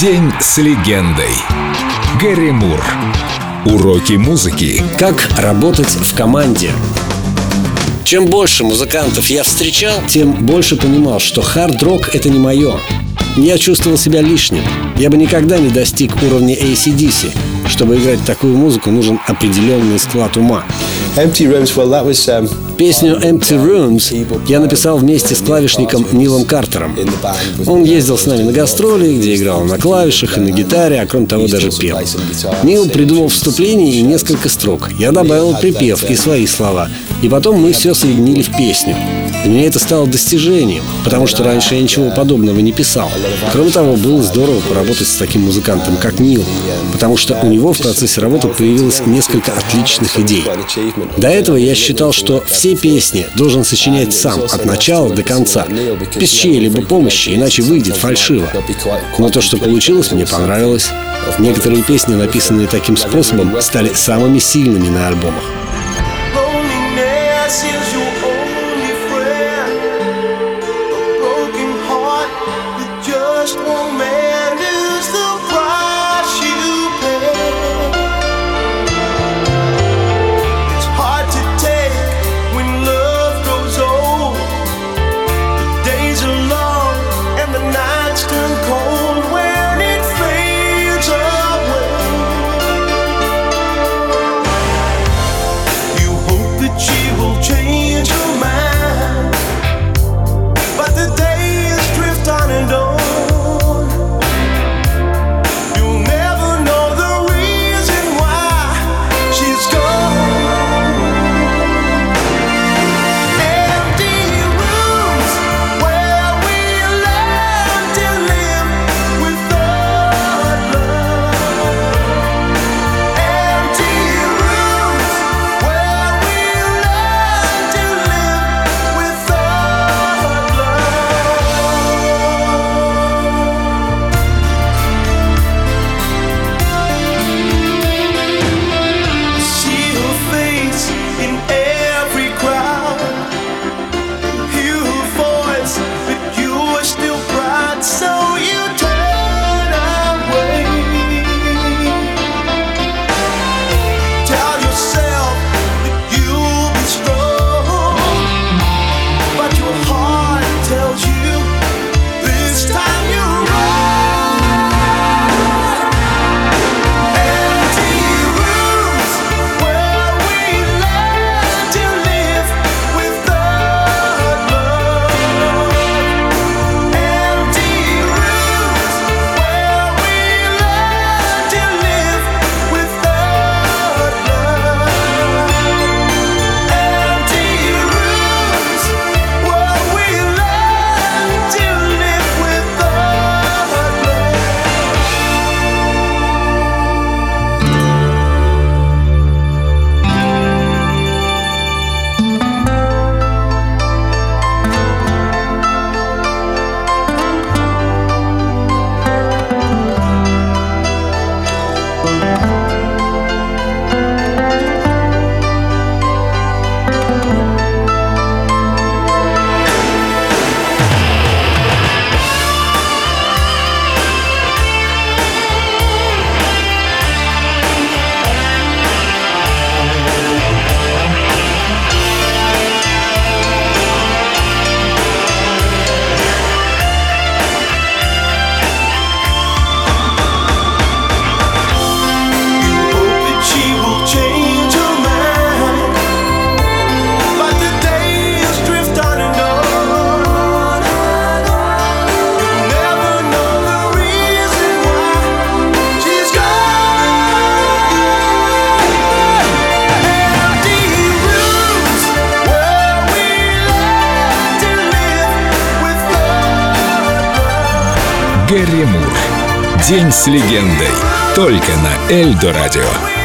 День с легендой. Гэри Мур. Уроки музыки. Как работать в команде. Чем больше музыкантов я встречал, тем больше понимал, что хард-рок — это не мое. Я чувствовал себя лишним. Я бы никогда не достиг уровня ACDC. Чтобы играть такую музыку, нужен определенный склад ума. Empty Rooms, well, that was um, Песню Empty Rooms я написал вместе с клавишником Нилом Картером. Он ездил с нами на гастроли, где играл на клавишах и на гитаре, а кроме того даже пел. Нил придумал вступление и несколько строк. Я добавил припев и свои слова. И потом мы все соединили в песню. Для меня это стало достижением, потому что раньше я ничего подобного не писал. Кроме того, было здорово поработать с таким музыкантом, как Нил, потому что у него в процессе работы появилось несколько отличных идей. До этого я считал, что все песни должен сочинять сам, от начала до конца, без чьей-либо помощи, иначе выйдет фальшиво. Но то, что получилось, мне понравилось. Некоторые песни, написанные таким способом, стали самыми сильными на альбомах. Just won't mend Гэри Мур. День с легендой. Только на Эльдо радио.